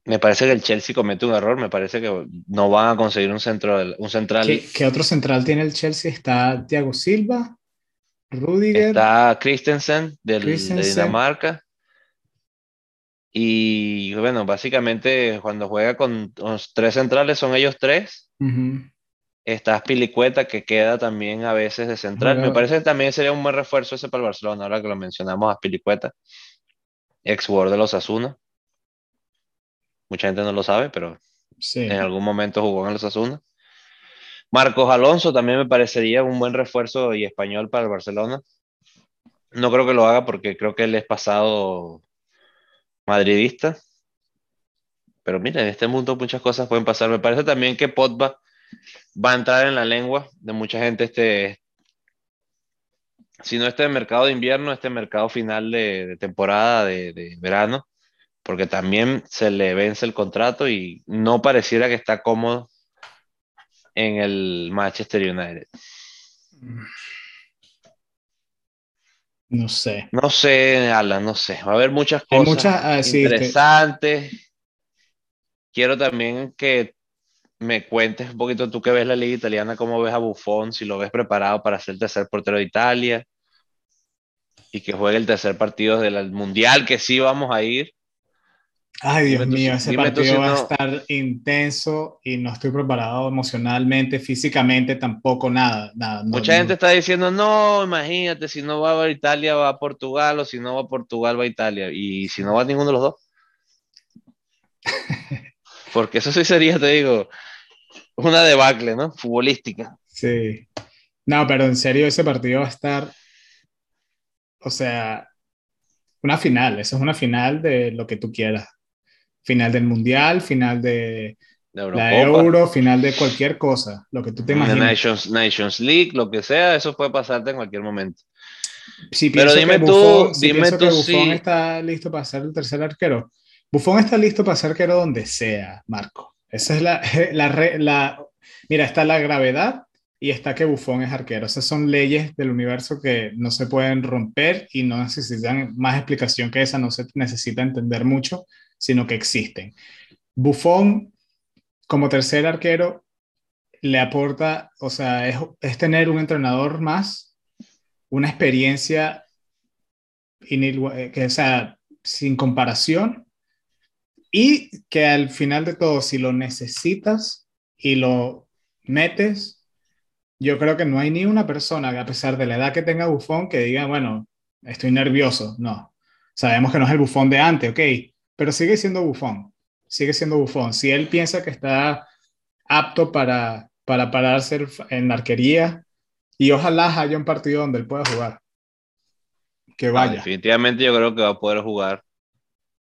Speaker 2: Me parece que el Chelsea comete un error. Me parece que no van a conseguir un, centro, un central.
Speaker 1: ¿Qué, qué otro central tiene el Chelsea? Está Thiago Silva Rudiger.
Speaker 2: Está Christensen, del, de Dinamarca. Y bueno, básicamente cuando juega con los tres centrales son ellos tres. Está Pilicueta que queda también a veces de central. Me parece que también sería un buen refuerzo ese para el Barcelona, ahora que lo mencionamos a Pilicueta, ex jugador de los Asuna. Mucha gente no lo sabe, pero en algún momento jugó en los Asuna. Marcos Alonso también me parecería un buen refuerzo y español para el Barcelona. No creo que lo haga porque creo que él es pasado madridista. Pero mira, en este mundo muchas cosas pueden pasar. Me parece también que Potba va a entrar en la lengua de mucha gente este, si no este mercado de invierno, este mercado final de, temporada de, verano, porque también se le vence el contrato y no pareciera que está cómodo en el Manchester United.
Speaker 1: No sé.
Speaker 2: No sé, Alan, no sé. Va a haber muchas cosas ah, interesantes. Quiero también que me cuentes un poquito tú que ves la liga italiana, cómo ves a Buffon, si lo ves preparado para ser el tercer portero de Italia y que juegue el tercer partido del Mundial, que sí vamos a ir.
Speaker 1: Ay, Dios mío, ese partido va a estar intenso y no estoy preparado emocionalmente, físicamente, tampoco nada. nada
Speaker 2: Mucha gente está diciendo, no, imagínate, si no va a Italia, va a Portugal, o si no va a Portugal, va a Italia. Y si no va ninguno de los dos. [LAUGHS] Porque eso sí sería, te digo, una debacle, ¿no? Futbolística.
Speaker 1: Sí. No, pero en serio, ese partido va a estar, o sea, una final, esa es una final de lo que tú quieras final del Mundial, final de, la Euro, final de cualquier cosa, lo que tú te imaginas.
Speaker 2: Nations, Nations League, lo que sea, eso puede pasarte en cualquier momento.
Speaker 1: Sí, Pero dime tú, dime tú que Buffon está listo para ser el tercer arquero. Buffon está listo para ser arquero donde sea, Marco. Esa es la, [LAUGHS] la, Mira, está la gravedad y está que Buffon es arquero. Esas son leyes del universo que no se pueden romper y no necesitan más explicación que esa, no se necesita entender mucho sino que existen. Buffon, como tercer arquero, le aporta, o sea, es, tener un entrenador más, una experiencia eh, que, sea, sin comparación, y que al final de todo, si lo necesitas y lo metes, yo creo que no hay ni una persona, a pesar de la edad que tenga Bufón, que diga, bueno, estoy nervioso. No. Sabemos que no es el bufón de antes, ok pero sigue siendo bufón, sigue siendo bufón. Si él piensa que está apto para, para pararse en la arquería, y ojalá haya un partido donde él pueda jugar. Que vaya.
Speaker 2: definitivamente yo creo que va a poder jugar.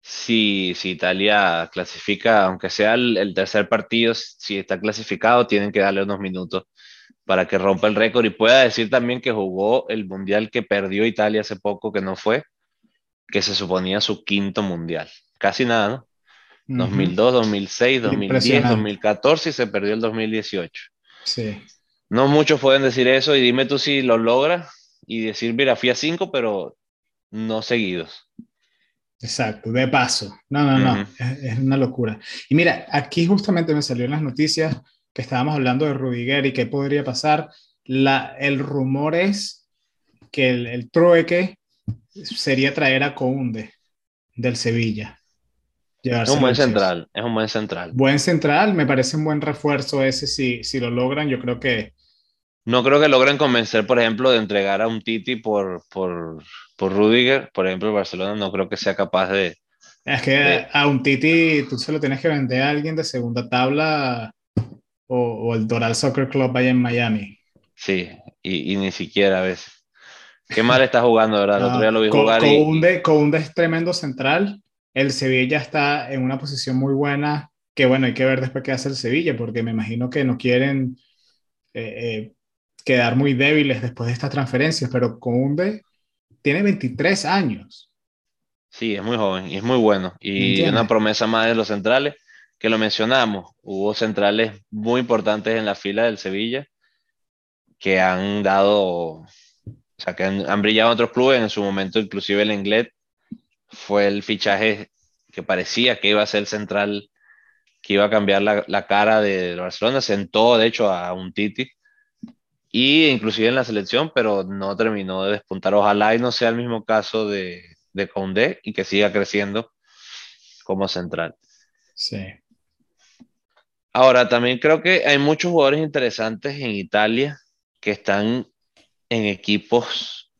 Speaker 2: Si, si Italia clasifica, aunque sea el, tercer partido, si está clasificado, tienen que darle unos minutos para que rompa el récord y pueda decir también que jugó el mundial que perdió Italia hace poco, que no fue, que se suponía su quinto mundial casi nada, ¿no? 2002, 2006, 2010, 2014 y se perdió el 2018.
Speaker 1: Sí.
Speaker 2: No muchos pueden decir eso y dime tú si lo logras y decir, mira, fui a cinco, pero no seguidos.
Speaker 1: Exacto, de paso. No, no, no, es, una locura. Y mira, aquí justamente me salió en las noticias que estábamos hablando de Rudiger y qué podría pasar. La, el rumor es que el, el trueque sería traer a Counde del Sevilla.
Speaker 2: Es un buen central, es un buen central.
Speaker 1: Buen central, me parece un buen refuerzo ese si, si lo logran, yo creo que...
Speaker 2: No creo que logren convencer, por ejemplo, de entregar a un Titi por, por, por Rudiger, por ejemplo, el Barcelona no creo que sea capaz de...
Speaker 1: Es que a un Titi tú se lo tienes que vender a alguien de segunda tabla o, o el Doral Soccer Club allá en Miami.
Speaker 2: Sí, y, y ni siquiera a veces. Qué mal está jugando, ¿verdad? El otro día lo vi jugar.
Speaker 1: Counde, es tremendo central el Sevilla está en una posición muy buena, que bueno, hay que ver después qué hace el Sevilla, porque me imagino que no quieren eh, eh, quedar muy débiles después de estas transferencias, pero Conde tiene 23 años.
Speaker 2: Sí, es muy joven y es muy bueno. Y una promesa más de los centrales, que lo mencionamos, hubo centrales muy importantes en la fila del Sevilla que han dado, o sea, que han, han brillado en otros clubes, en su momento inclusive el inglés fue el fichaje que parecía que iba a ser central, que iba a cambiar la, cara de Barcelona. Sentó, de hecho, a un Titi. Y inclusive en la selección, pero no terminó de despuntar. Ojalá y no sea el mismo caso de, de Condé y que siga creciendo como central.
Speaker 1: Sí.
Speaker 2: Ahora, también creo que hay muchos jugadores interesantes en Italia que están en equipos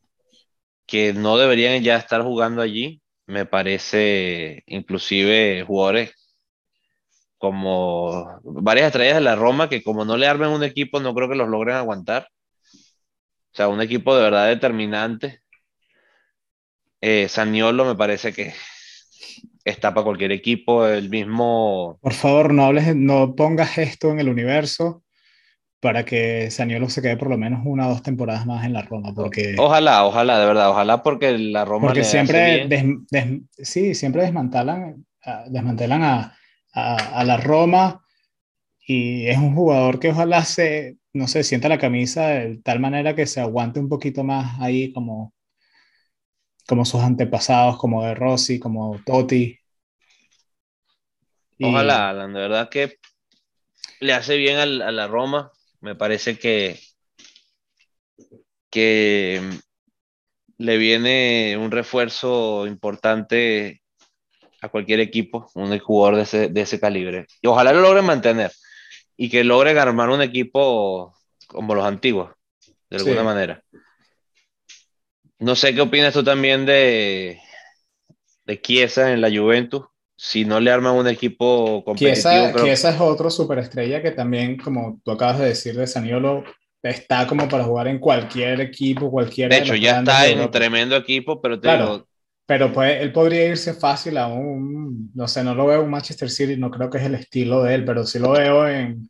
Speaker 2: que no deberían ya estar jugando allí. Me parece, inclusive, jugadores como varias estrellas de la Roma que como no le armen un equipo, no creo que los logren aguantar. O sea, un equipo de verdad determinante. Eh, Saniolo me parece que está para cualquier equipo, el mismo...
Speaker 1: Por favor, no hables, no pongas esto en el universo para que Saniolo se quede por lo menos una o dos temporadas más en la Roma, porque...
Speaker 2: Ojalá, ojalá, de verdad, ojalá porque la Roma...
Speaker 1: Porque siempre, sí, siempre desmantelan, desmantelan a, a, a, la Roma y es un jugador que ojalá se, no sé, sienta la camisa de tal manera que se aguante un poquito más ahí como como sus antepasados, como de Rossi, como Totti.
Speaker 2: Ojalá, Alan, de verdad que le hace bien a la Roma. Me parece que, que le viene un refuerzo importante a cualquier equipo, un jugador de ese, de ese calibre. Y ojalá lo logre mantener y que logre armar un equipo como los antiguos, de alguna manera. No sé qué opinas tú también de, de Chiesa en la Juventus. Si no le arman un equipo competitivo.
Speaker 1: Chiesa, es otro superestrella que también, como tú acabas de decir de Saniolo, está como para jugar en cualquier equipo, cualquier.
Speaker 2: De hecho, ya está en un tremendo equipo, pero te
Speaker 1: claro, Pero pues, él podría irse fácil a un, no sé, no lo veo en Manchester City, no creo que es el estilo de él, pero sí lo veo en,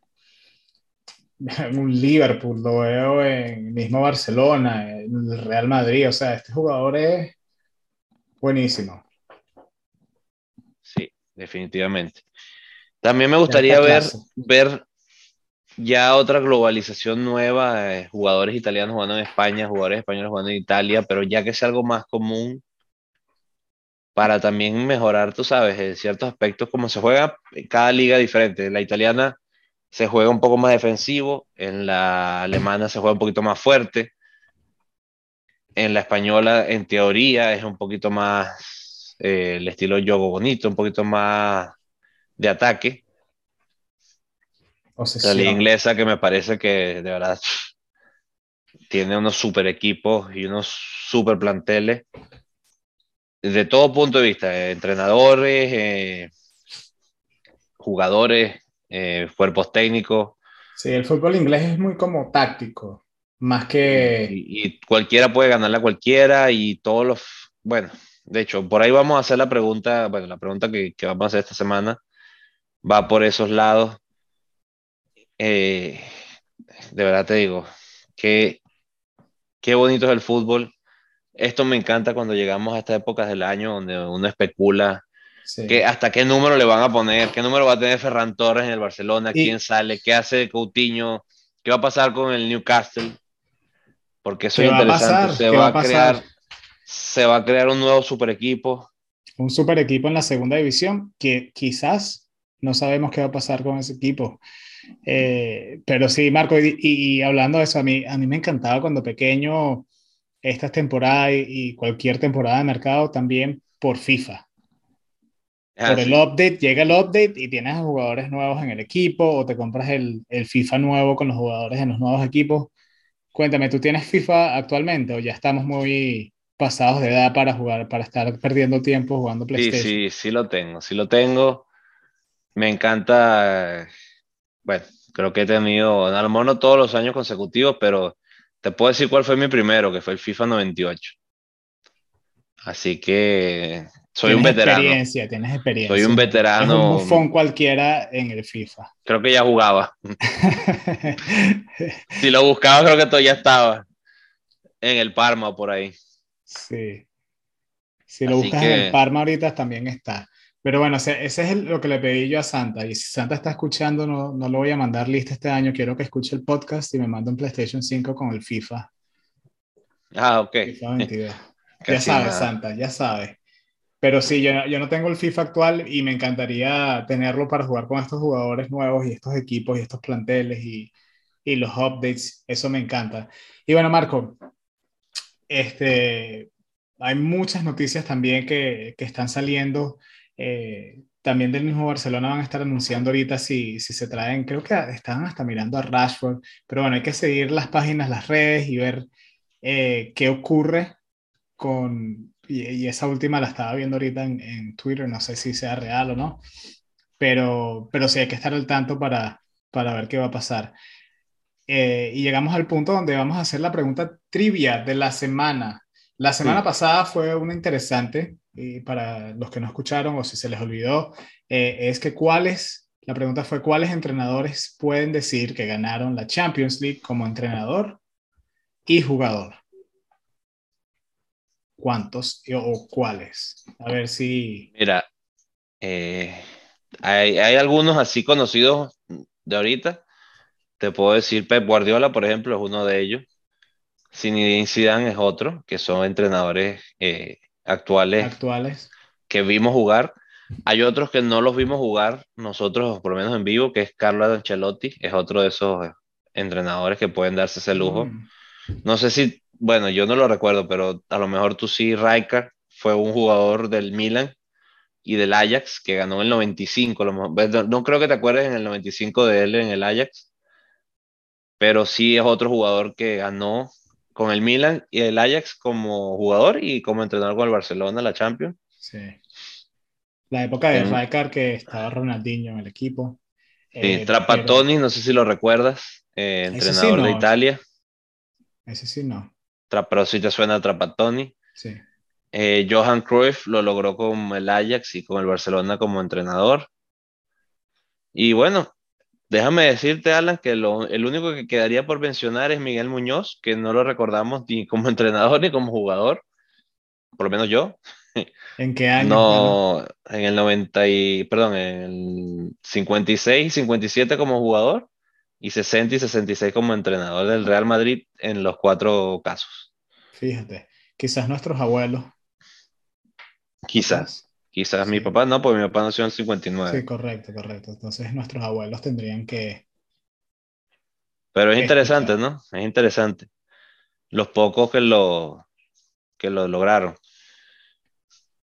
Speaker 1: en un Liverpool, lo veo en mismo Barcelona, en el Real Madrid, o sea, este jugador es buenísimo.
Speaker 2: Sí, definitivamente. También me gustaría ver, ver ya otra globalización nueva, jugadores italianos jugando en España, jugadores españoles jugando en Italia, pero ya que sea algo más común para también mejorar, tú sabes, ciertos aspectos, como se juega en cada liga diferente. La italiana se juega un poco más defensivo, en la alemana se juega un poquito más fuerte, en la española en teoría es un poquito más eh, el estilo yogo bonito, un poquito más de ataque. La liga inglesa que me parece que de verdad tiene unos super equipos y unos super planteles de todo punto de vista, entrenadores, eh, jugadores, eh, cuerpos técnicos.
Speaker 1: Sí, el fútbol inglés es muy como táctico, más que...
Speaker 2: Y, cualquiera puede ganarle a cualquiera y todos los... Bueno, de hecho, por ahí vamos a hacer la pregunta, bueno, la pregunta que, que vamos a hacer esta semana va por esos lados. Eh, de verdad te digo, que qué bonito es el fútbol. Esto me encanta cuando llegamos a estas épocas del año donde uno especula ¿Hasta qué número le van a poner? ¿Qué número va a tener Ferran Torres en el Barcelona? ¿Quién sale? ¿Qué hace Coutinho? ¿Qué va a pasar con el Newcastle? Porque eso es interesante. se, va a, crear, se va a crear un nuevo super equipo.
Speaker 1: Un super equipo en la segunda división que quizás no sabemos qué va a pasar con ese equipo. Eh, pero sí, Marco, y, hablando de eso, a mí, a mí me encantaba cuando pequeño esta temporada y cualquier temporada de mercado también por FIFA Ah, por el update, llega el update y tienes jugadores nuevos en el equipo o te compras el, el, FIFA nuevo con los jugadores en los nuevos equipos. Cuéntame, ¿tú tienes FIFA actualmente o ya estamos muy pasados de edad para jugar, para estar perdiendo tiempo jugando PlayStation?
Speaker 2: Sí, sí, sí lo tengo, sí lo tengo. Me encanta, bueno, creo que he tenido, a lo mejor no todos los años consecutivos, pero te puedo decir cuál fue mi primero, que fue el FIFA 98. Así que soy un veterano.
Speaker 1: Experiencia, tienes experiencia.
Speaker 2: Soy un veterano.
Speaker 1: Es un bufón cualquiera en el FIFA.
Speaker 2: Creo que ya jugaba. [LAUGHS] si lo buscaba, creo que todavía estaba en el Parma o por ahí.
Speaker 1: Sí. Si lo buscas en el Parma ahorita también está. Pero bueno, ese, es lo que le pedí yo a Santa. Y si Santa está escuchando, no, no lo voy a mandar lista este año. Quiero que escuche el podcast y me mande un PlayStation 5 con el FIFA.
Speaker 2: Ah, ok. [LAUGHS]
Speaker 1: ya sabes, Santa, ya sabes. Pero sí, yo, yo no tengo el FIFA actual y me encantaría tenerlo para jugar con estos jugadores nuevos y estos equipos y estos planteles y, y los updates, eso me encanta. Y bueno, Marco, este, hay muchas noticias también que, que están saliendo. Eh, también del mismo Barcelona van a estar anunciando ahorita si, si se traen, creo que están hasta mirando a Rashford, pero bueno, hay que seguir las páginas, las redes y ver eh, qué ocurre con, y, esa última la estaba viendo ahorita en, en, Twitter, no sé si sea real o no, pero, pero sí hay que estar al tanto para, para ver qué va a pasar. Eh, y llegamos al punto donde vamos a hacer la pregunta trivia de la semana. La semana pasada fue una interesante, y para los que no escucharon o si se les olvidó, eh, es que cuáles, la pregunta fue cuáles entrenadores pueden decir que ganaron la Champions League como entrenador y jugador. ¿Cuántos o cuáles? A ver si...
Speaker 2: Mira, eh, hay, hay algunos así conocidos de ahorita. Te puedo decir, Pep Guardiola, por ejemplo, es uno de ellos. Zinedine Zidane es otro, que son entrenadores eh, actuales,
Speaker 1: actuales
Speaker 2: que vimos jugar. Hay otros que no los vimos jugar nosotros, por lo menos en vivo, que es Carlo Ancelotti, es otro de esos entrenadores que pueden darse ese lujo. Mm. No sé si, bueno, yo no lo recuerdo, pero a lo mejor tú sí, Rijkaard fue un jugador del Milan y del Ajax que ganó en el 95. No creo que te acuerdes en el 95 de él en el Ajax, pero sí es otro jugador que ganó con el Milan y el Ajax como jugador y como entrenador con el Barcelona, la Champions.
Speaker 1: Sí. La época de Rijkaard que estaba Ronaldinho en el equipo.
Speaker 2: Sí, eh, Trapattoni, no sé si lo recuerdas, eh, entrenador de Italia.
Speaker 1: Ese sí no.
Speaker 2: pero sí te suena Trapattoni.
Speaker 1: Sí.
Speaker 2: Eh, Johan Cruyff lo logró con el Ajax y con el Barcelona como entrenador. Y bueno, Déjame decirte, Alan, que lo, el único que quedaría por mencionar es Miguel Muñoz, que no lo recordamos ni como [LAUGHS] entrenador ni como jugador, por lo menos yo. [LAUGHS]
Speaker 1: ¿En qué año?
Speaker 2: No, en el 90 y, perdón, en el 56, 57 como jugador y 60 y 66 como entrenador del Real Madrid en los cuatro casos.
Speaker 1: Fíjate, quizás nuestros abuelos.
Speaker 2: Quizás. Quizás mi papá no, porque mi papá nació en 59.
Speaker 1: Sí, correcto, correcto. Entonces nuestros abuelos tendrían que...
Speaker 2: Pero es interesante, ¿no? Es interesante. Los pocos que lo, que lo lograron.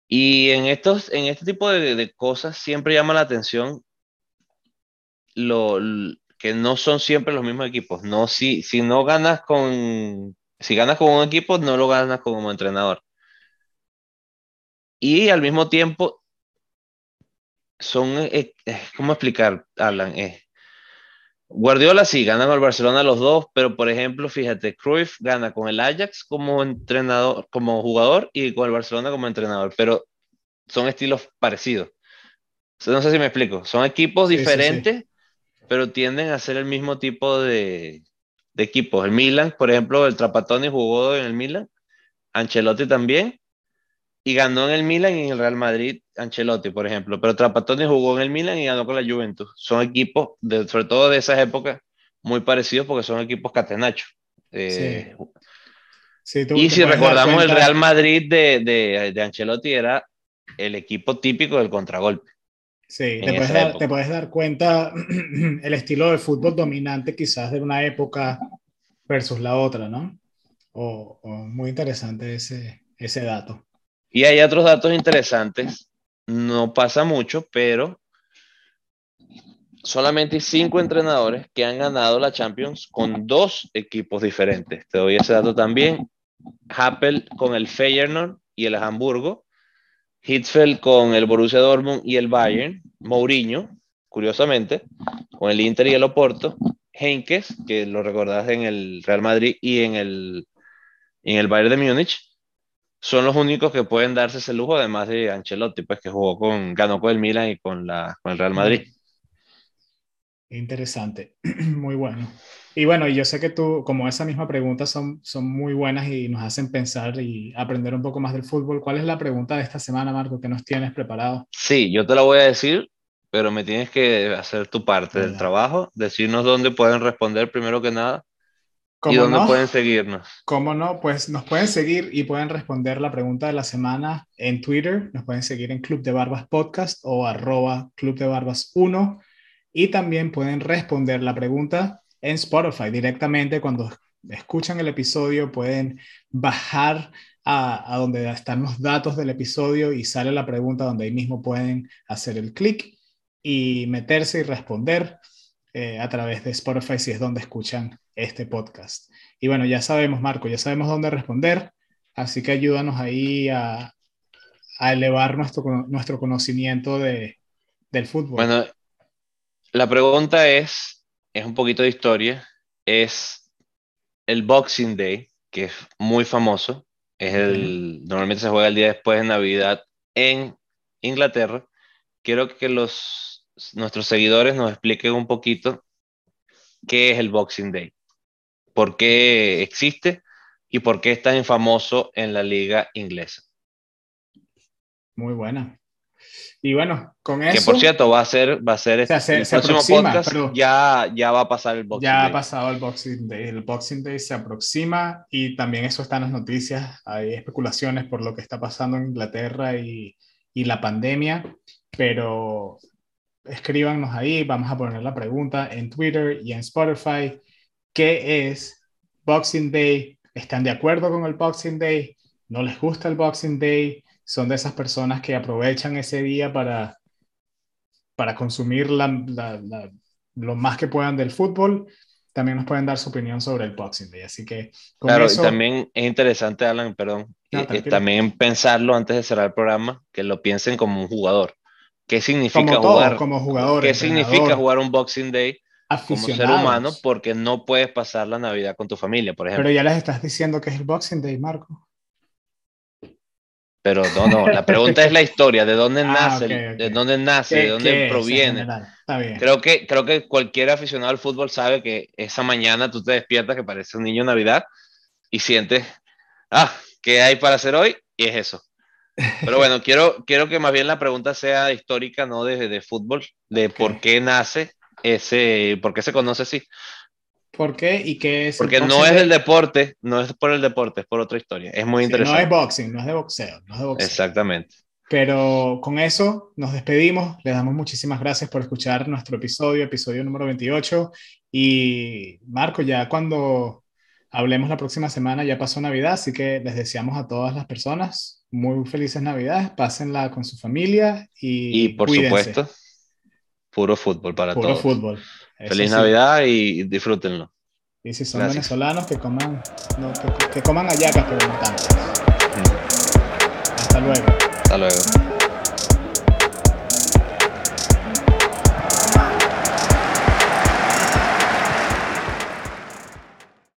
Speaker 2: Y en, estos, en este tipo de, cosas siempre llama la atención lo, que no son siempre los mismos equipos. No, si, si no ganas con, si ganas con un equipo, no lo ganas como entrenador. Y al mismo tiempo, son, eh, eh, ¿cómo explicar, Alan? Eh, Guardiola sí, gana con el Barcelona los dos, pero por ejemplo, fíjate, Cruyff gana con el Ajax como entrenador, como jugador y con el Barcelona como entrenador, pero son estilos parecidos. No sé si me explico, son equipos diferentes, pero tienden a ser el mismo tipo de, de equipos. El Milan, por ejemplo, el Trapattoni jugó en el Milan, Ancelotti también, y ganó en el Milan y en el Real Madrid Ancelotti, por ejemplo. Pero Trapattoni jugó en el Milan y ganó con la Juventus. Son equipos, de, sobre todo de esas épocas, muy parecidos porque son equipos catenachos. Eh, y si recordamos el Real Madrid de, de, de, Ancelotti era el equipo típico del contragolpe.
Speaker 1: Sí, te puedes, dar, te puedes, dar, cuenta [CLEARS THROAT] el estilo de fútbol dominante quizás de una época versus la otra, ¿no? O, o muy interesante ese, ese dato.
Speaker 2: Y hay otros datos interesantes. No pasa mucho, pero solamente cinco entrenadores que han ganado la Champions con dos equipos diferentes. Te doy ese dato también. Happel con el Feyenoord y el Hamburgo. Hitzfeld con el Borussia Dortmund y el Bayern. Mourinho, curiosamente, con el Inter y el Oporto. Henkes, que lo recordás en el Real Madrid y en el, en el Bayern de Múnich son los únicos que pueden darse ese lujo, además de Ancelotti, pues que jugó con, ganó con el Milan y con, la, con el Real Madrid.
Speaker 1: Interesante, [CLEARS THROAT] muy bueno. Y bueno, yo sé que tú, como esa misma pregunta, son, son muy buenas y nos hacen pensar y aprender un poco más del fútbol. ¿Cuál es la pregunta de esta semana, Marco, que nos tienes preparado?
Speaker 2: Sí, yo te la voy a decir, pero me tienes que hacer tu parte del trabajo, decirnos dónde pueden responder primero que nada ¿Y dónde pueden seguirnos?
Speaker 1: ¿Cómo no? Pues nos pueden seguir y pueden responder la pregunta de la semana en Twitter. Nos pueden seguir en Club de Barbas Podcast o arroba Club de Barbas 1. Y también pueden responder la pregunta en Spotify directamente. Cuando escuchan el episodio pueden bajar a, donde están los datos del episodio y sale la pregunta donde ahí mismo pueden hacer el clic y meterse y responder eh, a través de Spotify si es donde escuchan este podcast. Y bueno, ya sabemos, Marco, ya sabemos dónde responder, así que ayúdanos ahí a, a elevar nuestro, nuestro conocimiento de, del fútbol.
Speaker 2: Bueno, la pregunta es, es un poquito de historia, es el Boxing Day, que es muy famoso, es el, normalmente se juega el día después de Navidad en Inglaterra. Quiero que los, nuestros seguidores nos expliquen un poquito qué es el Boxing Day, por qué existe y por qué es tan famoso en la liga inglesa.
Speaker 1: Muy buena. Y bueno, con eso.
Speaker 2: Que por cierto, va a ser, va a ser
Speaker 1: el próximo podcast.
Speaker 2: Ya, ya va a pasar el Boxing
Speaker 1: ya
Speaker 2: Day.
Speaker 1: ha pasado el Boxing Day. El Boxing Day se aproxima y también eso está en las noticias. Hay especulaciones por lo que está pasando en Inglaterra y, y la pandemia, pero escríbanos ahí. Vamos a poner la pregunta en Twitter y en Spotify. ¿Qué es Boxing Day? ¿Están de acuerdo con el Boxing Day? ¿No les gusta el Boxing Day? son de esas personas que aprovechan ese día para, para consumir la, lo más que puedan del fútbol. También nos pueden dar su opinión sobre el Boxing Day. Así que.
Speaker 2: claro, y también es interesante, Alan, perdón, eh, eh, también pensarlo antes de cerrar el programa, que lo piensen como un jugador. ¿Qué significa jugar?
Speaker 1: como jugador.
Speaker 2: ¿Qué significa jugar un Boxing Day? Como ser humano porque no puedes pasar la Navidad con tu familia, por ejemplo.
Speaker 1: Pero ya les estás diciendo que es el Boxing Day, Marco.
Speaker 2: Pero no, no, la pregunta es la historia, de dónde [LAUGHS] ah, nace, de dónde nace, de dónde proviene. Creo que, creo que cualquier aficionado al fútbol sabe que esa mañana tú te despiertas que parece un niño Navidad y sientes, ah, ¿qué hay para hacer hoy? Y es eso. Pero bueno, [LAUGHS] quiero, quiero que más bien la pregunta sea histórica, no de, de fútbol, de por qué nace ese, por qué se conoce así.
Speaker 1: ¿Por qué y qué es?
Speaker 2: Porque no es el deporte, no es por el deporte, es por otra historia. Es muy interesante.
Speaker 1: No es boxing, no es de boxeo, no es de boxeo.
Speaker 2: Exactamente.
Speaker 1: Pero con eso nos despedimos. Les damos muchísimas gracias por escuchar nuestro episodio, episodio número 28. Y Marco, ya cuando hablemos la próxima semana ya pasó Navidad, así que les deseamos a todas las personas muy felices Navidades, pásenla con su familia y,
Speaker 2: y por supuesto, puro fútbol para todos.
Speaker 1: Puro fútbol.
Speaker 2: Feliz Navidad y disfrútenlo.
Speaker 1: Y si son venezolanos, que coman, no, que, que, coman hallacas, pero no tantas. Mm. Hasta luego.
Speaker 2: Hasta luego.